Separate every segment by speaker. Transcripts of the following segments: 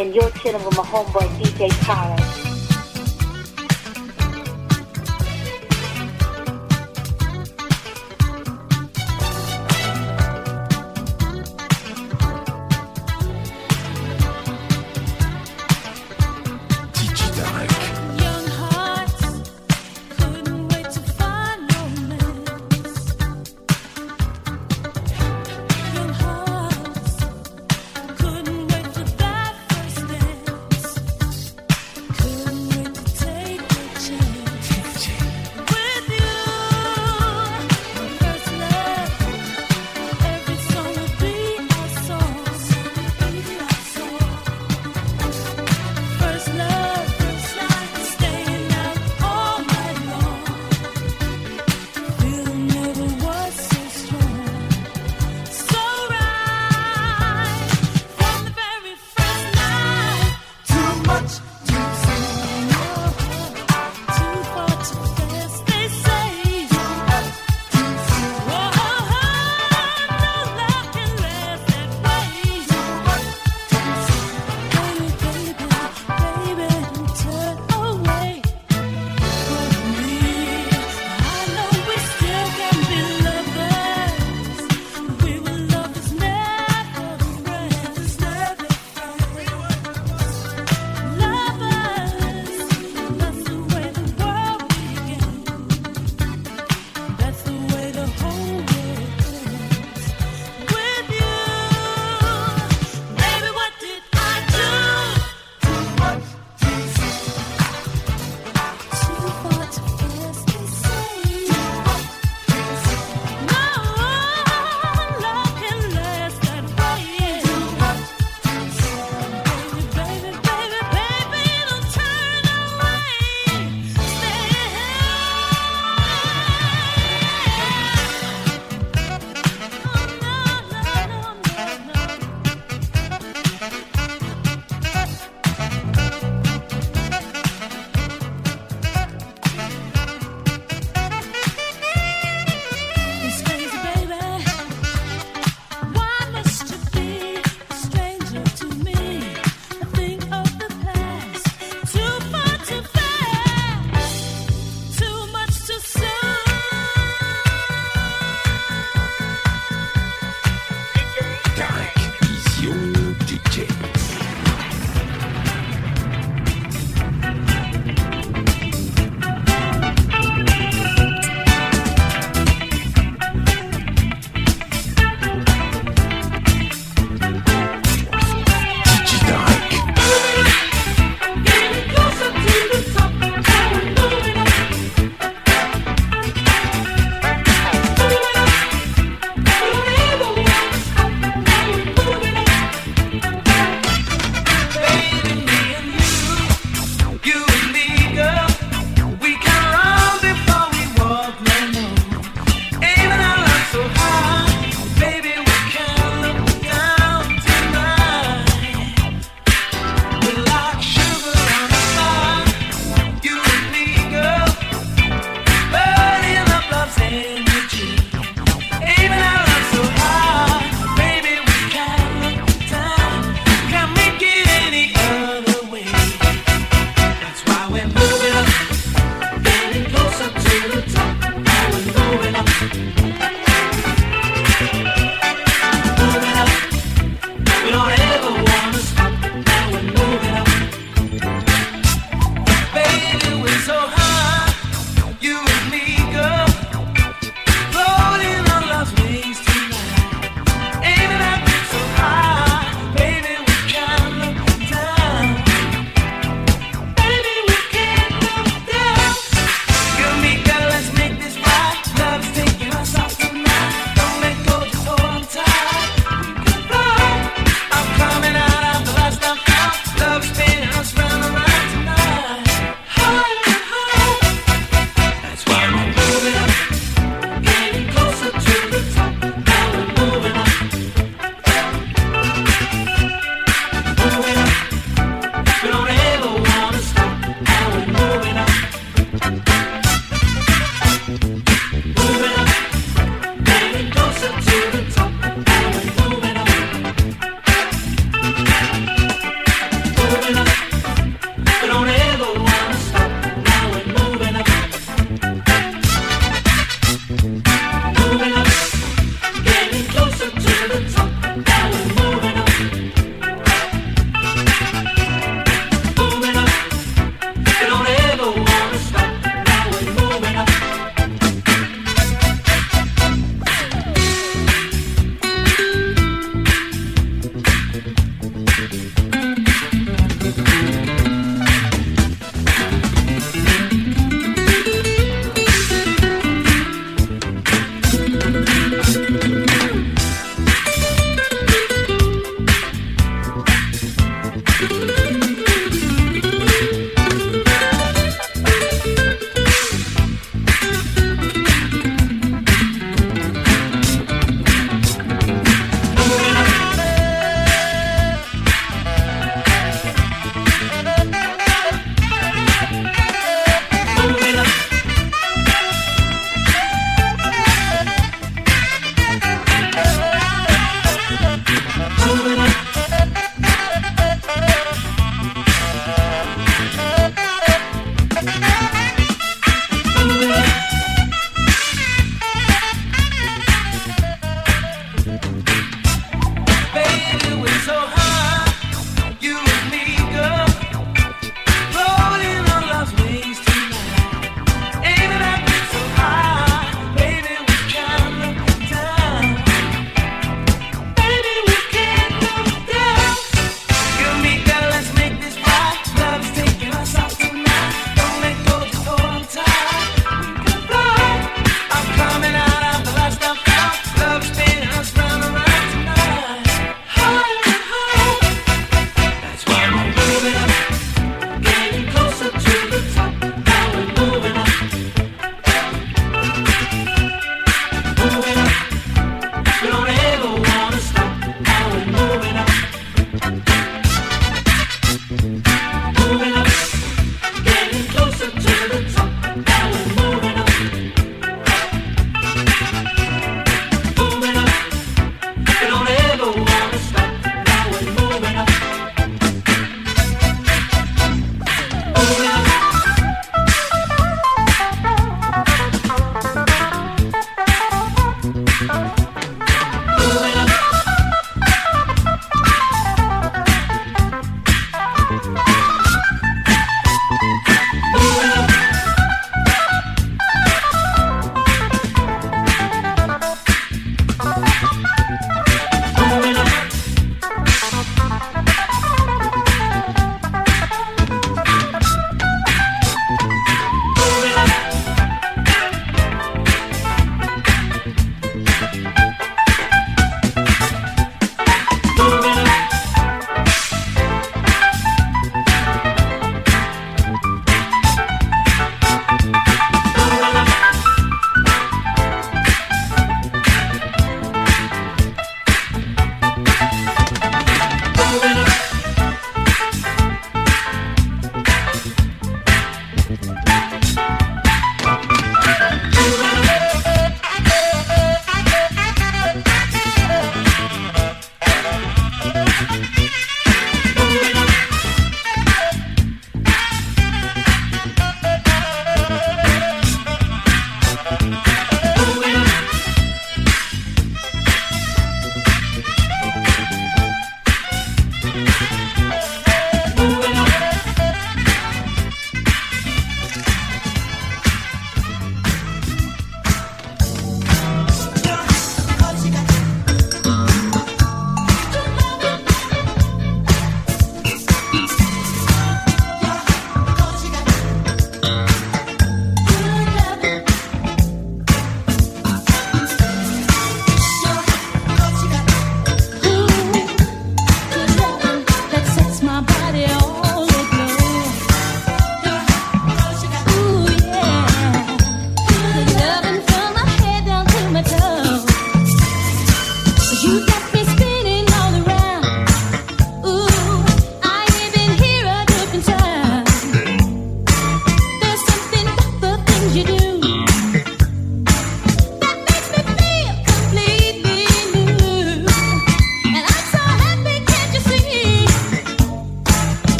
Speaker 1: and
Speaker 2: you're
Speaker 1: chilling with my homeboy DJ
Speaker 2: Khaled.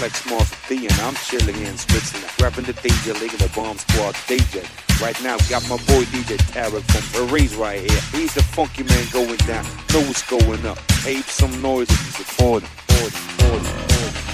Speaker 2: Flex Master D, and I'm chilling in Switzerland, grabbing the DJ League the Bomb Squad DJ. Right now, got my boy DJ Tarek from Paris right here. He's the funky man going down. Know what's going up. Ape some noise if you support him.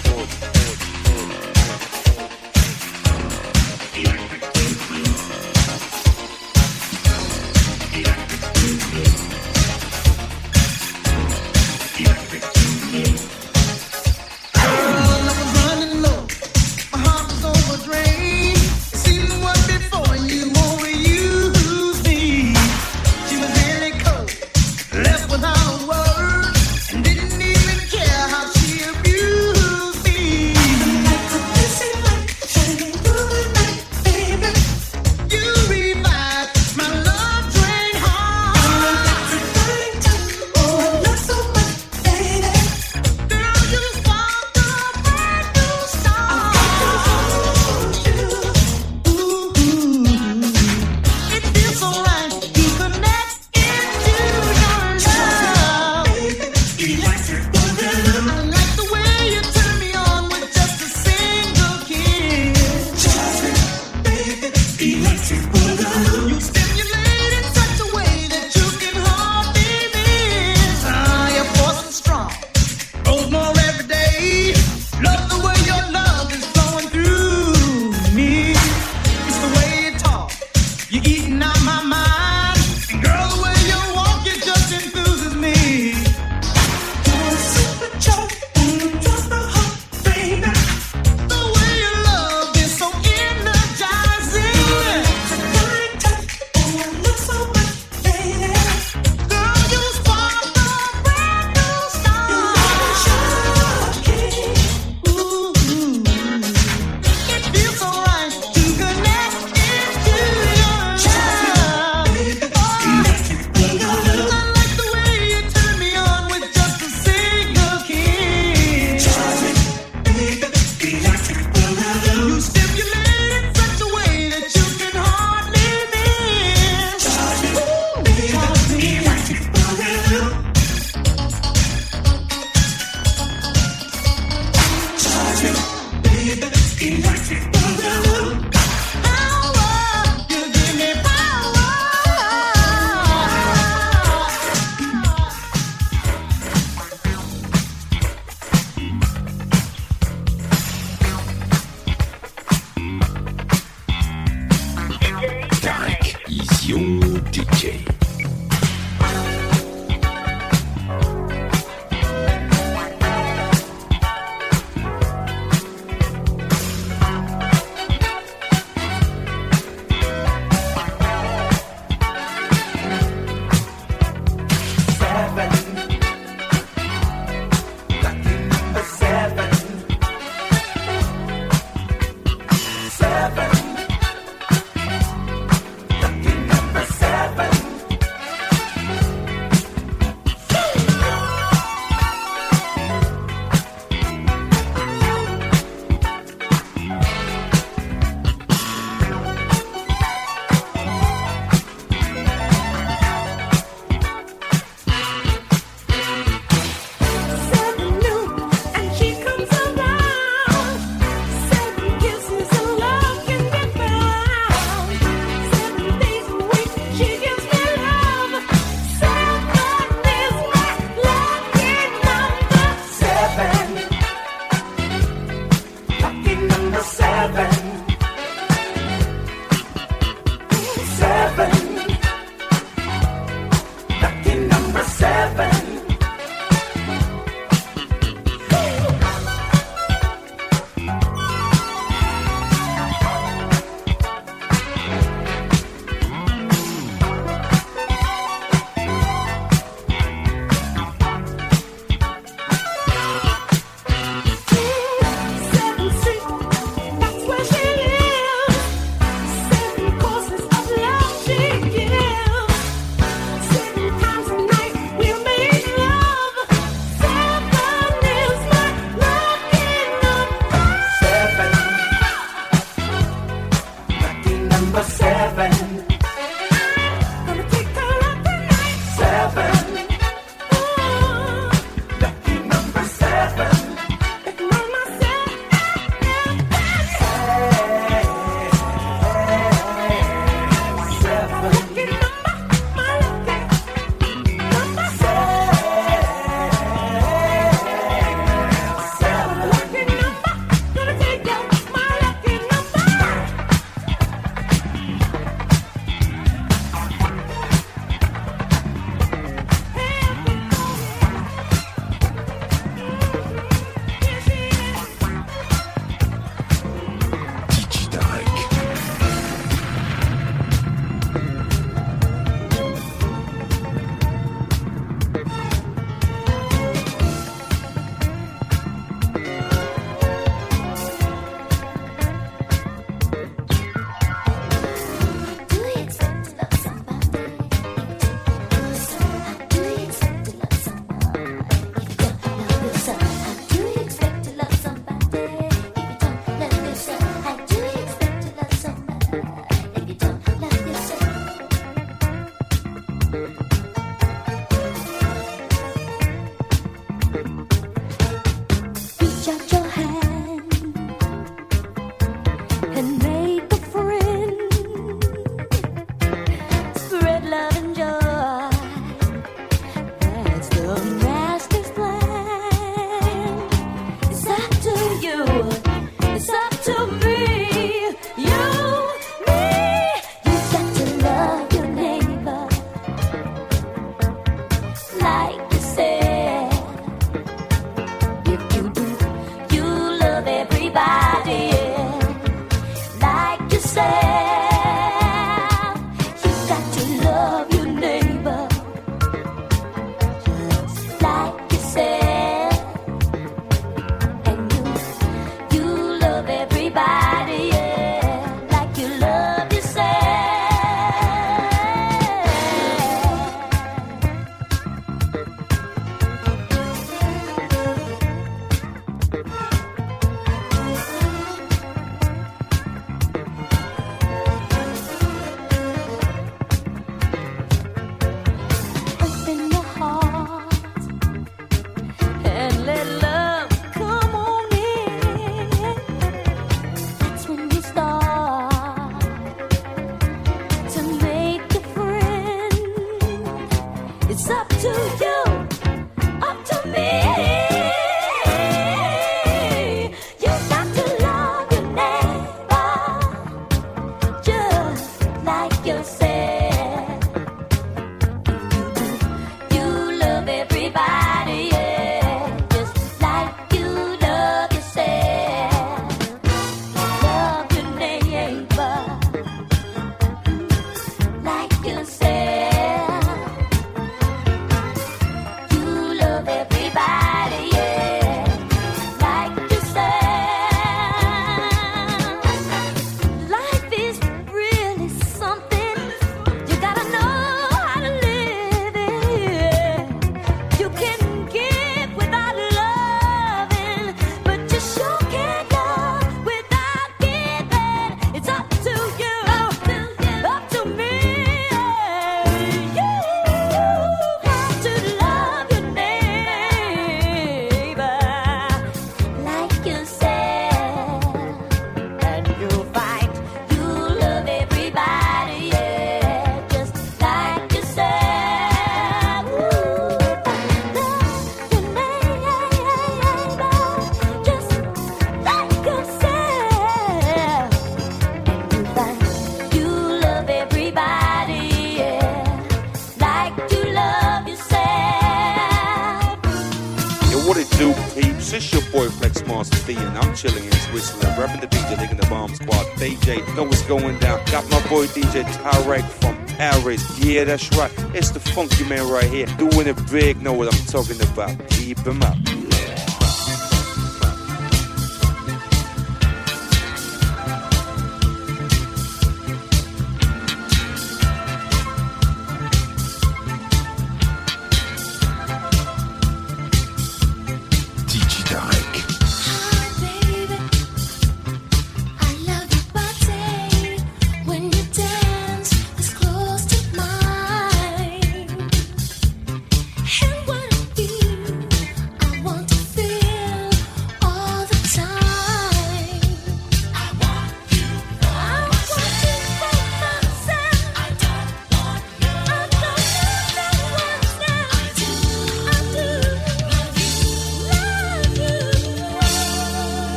Speaker 3: And I'm chilling in Switzerland. Rapping the DJ, leading the bomb squad. DJ, know what's going down. Got my boy DJ Tarek from Paris. Yeah, that's right. It's the funky man right here. Doing it big, know what I'm talking about. Keep him up.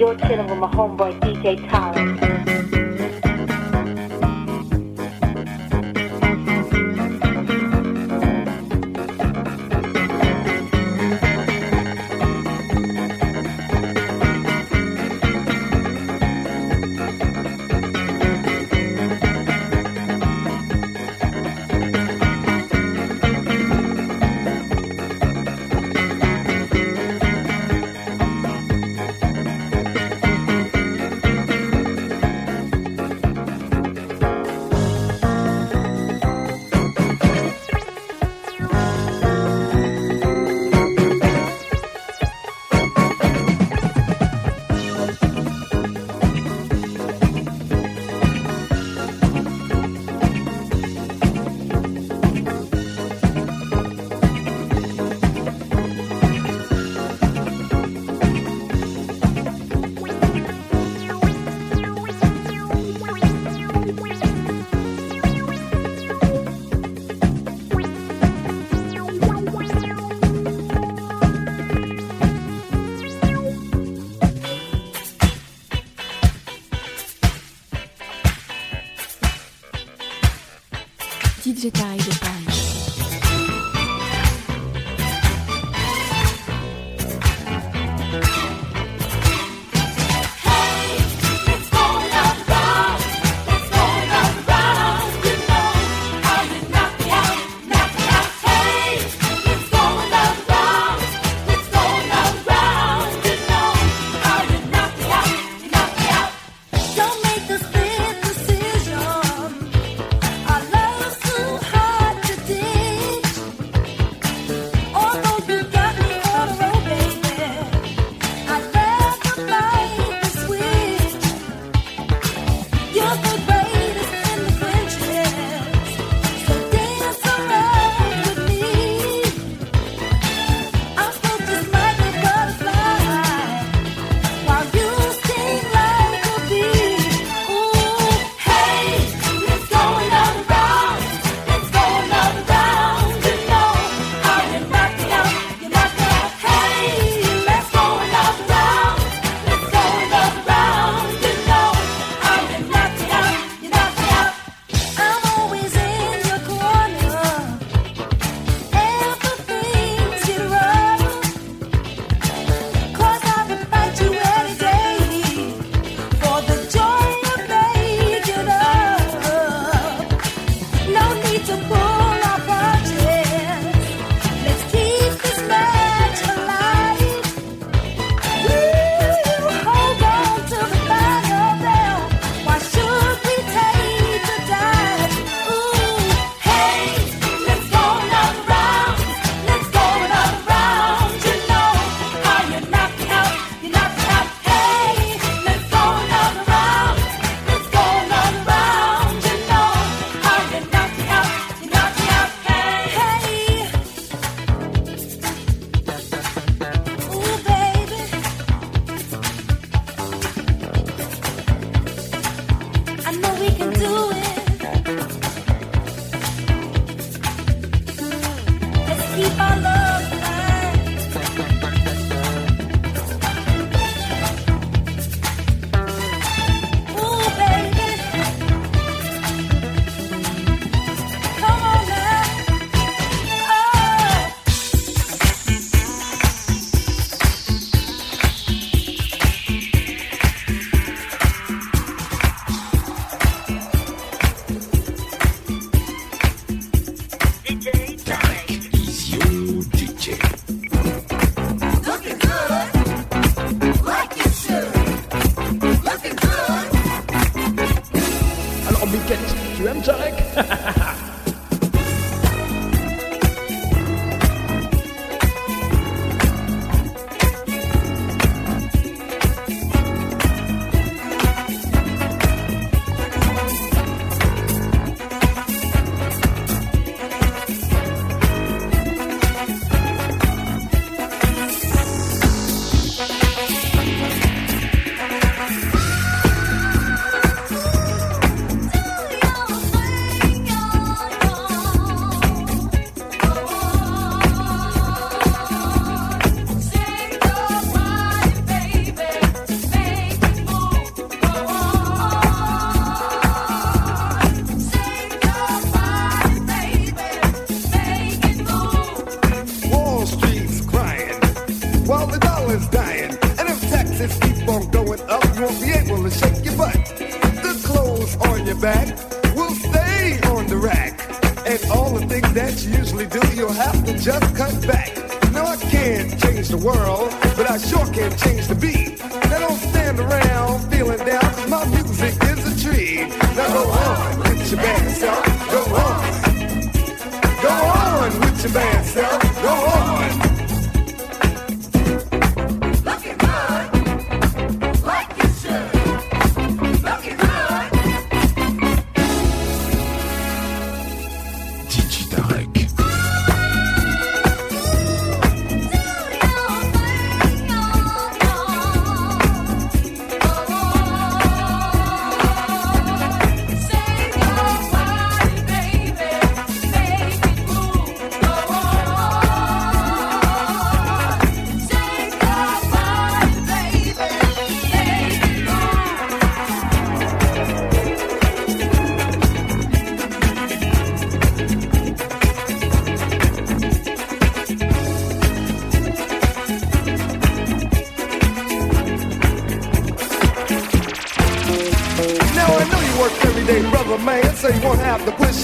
Speaker 2: You're chilling with my homeboy DJ Tyler.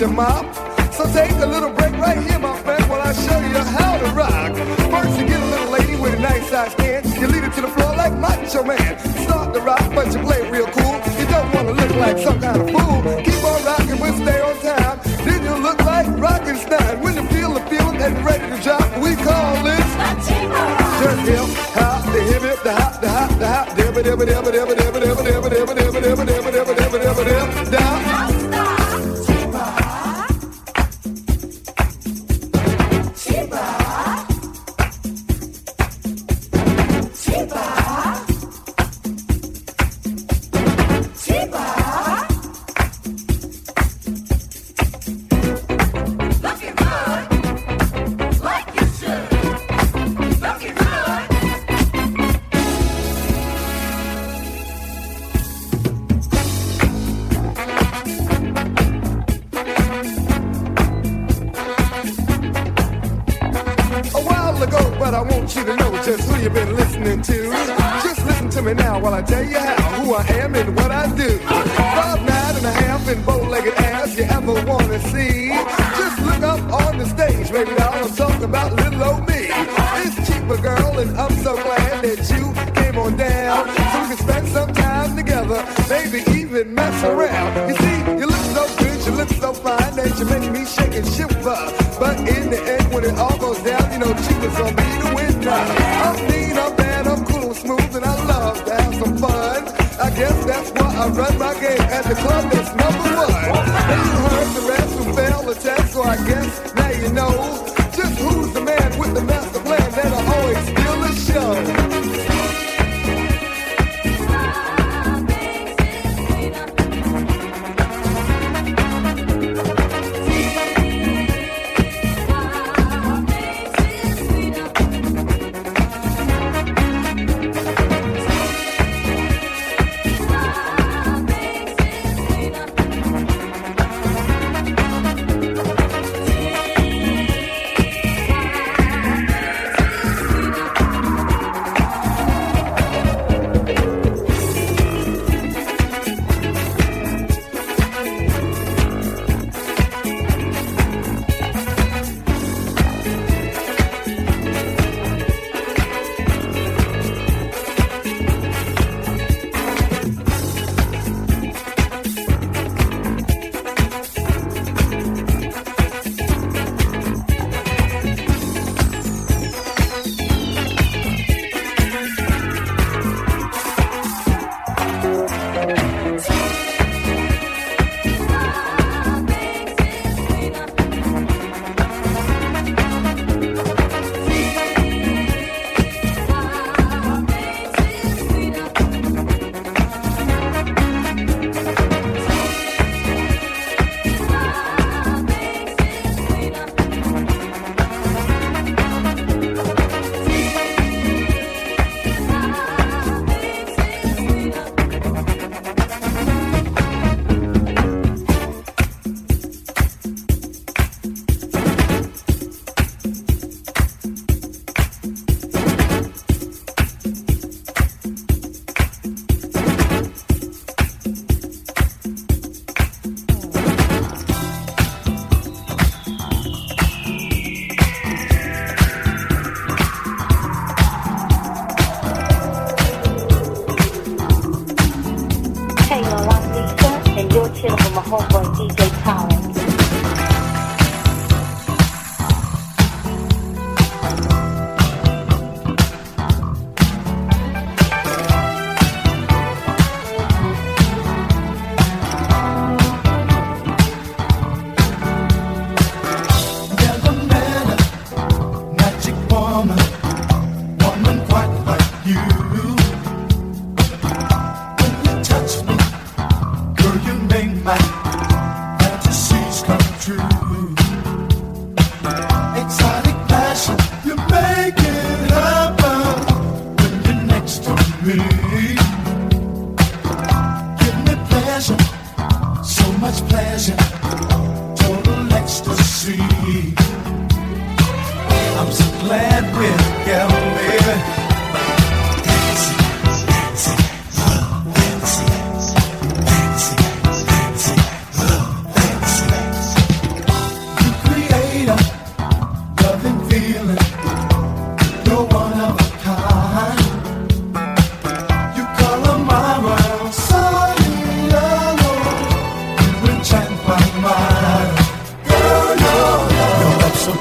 Speaker 4: your. about little old me. this cheaper, girl, and I'm so glad that you came on down. So we can spend some time together, maybe even mess around. You see, you look so good, you look so fine that you make me shake and shiver. But in the end, when it all goes down, you know cheaper's gonna be the winner. I'm mean, I'm bad, I'm cool, I'm smooth, and I love to have some fun. I guess that's why I run my game at
Speaker 1: the club.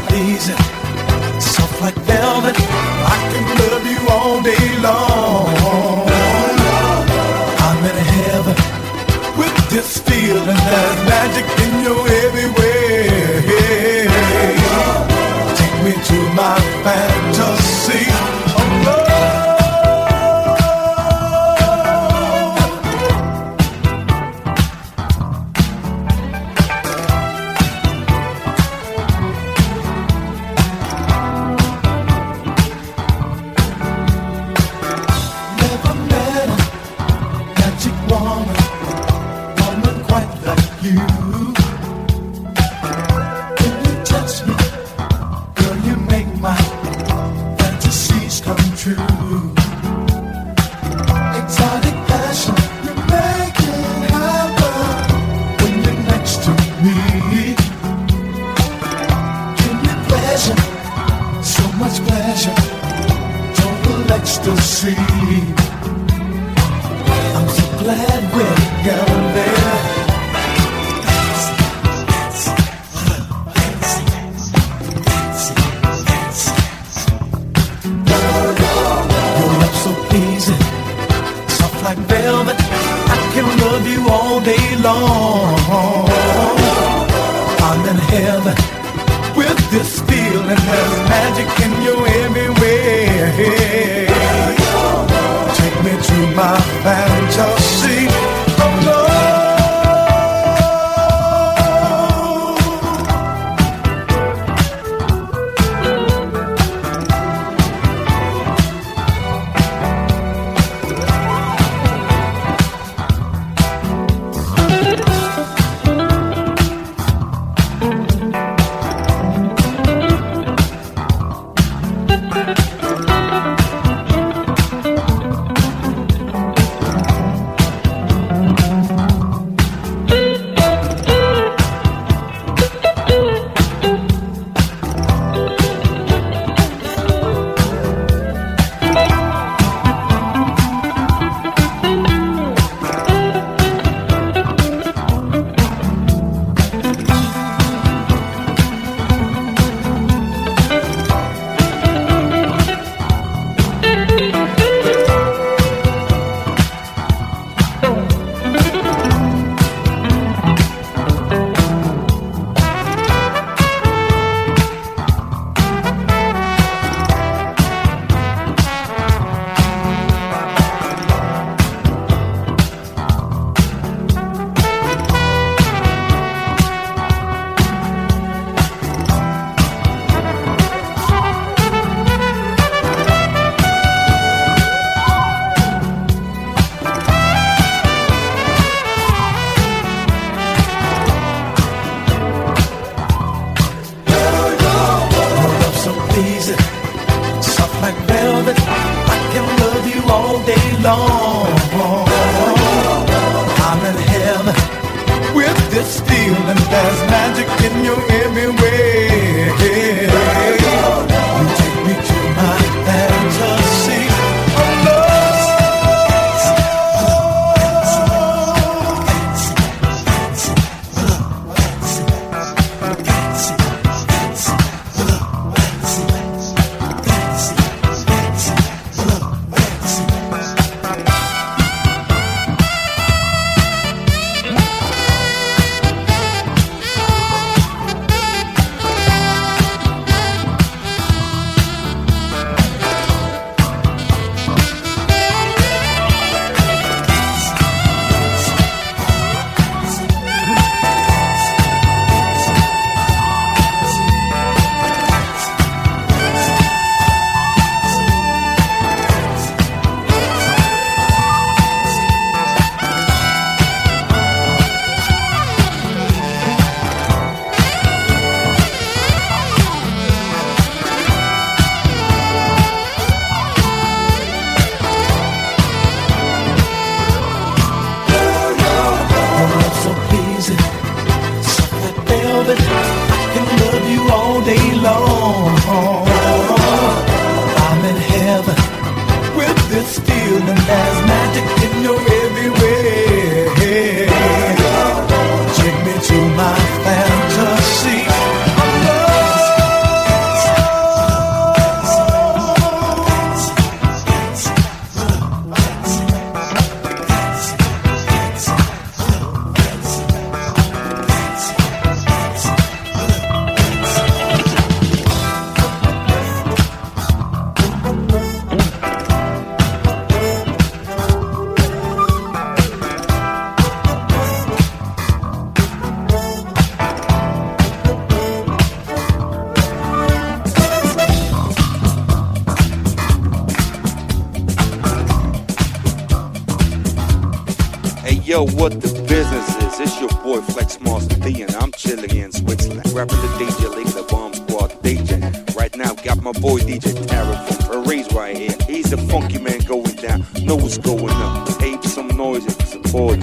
Speaker 1: pleasing, soft like velvet.
Speaker 3: Yo, what the business is? It's your boy Flex Master D, and I'm chilling in Switzerland. Rapping the DJ League, the Bomb Squad DJ. Right now, got my boy DJ Tarek from Paris right here. He's the funky man going down. Know what's going on. Ape some noise you support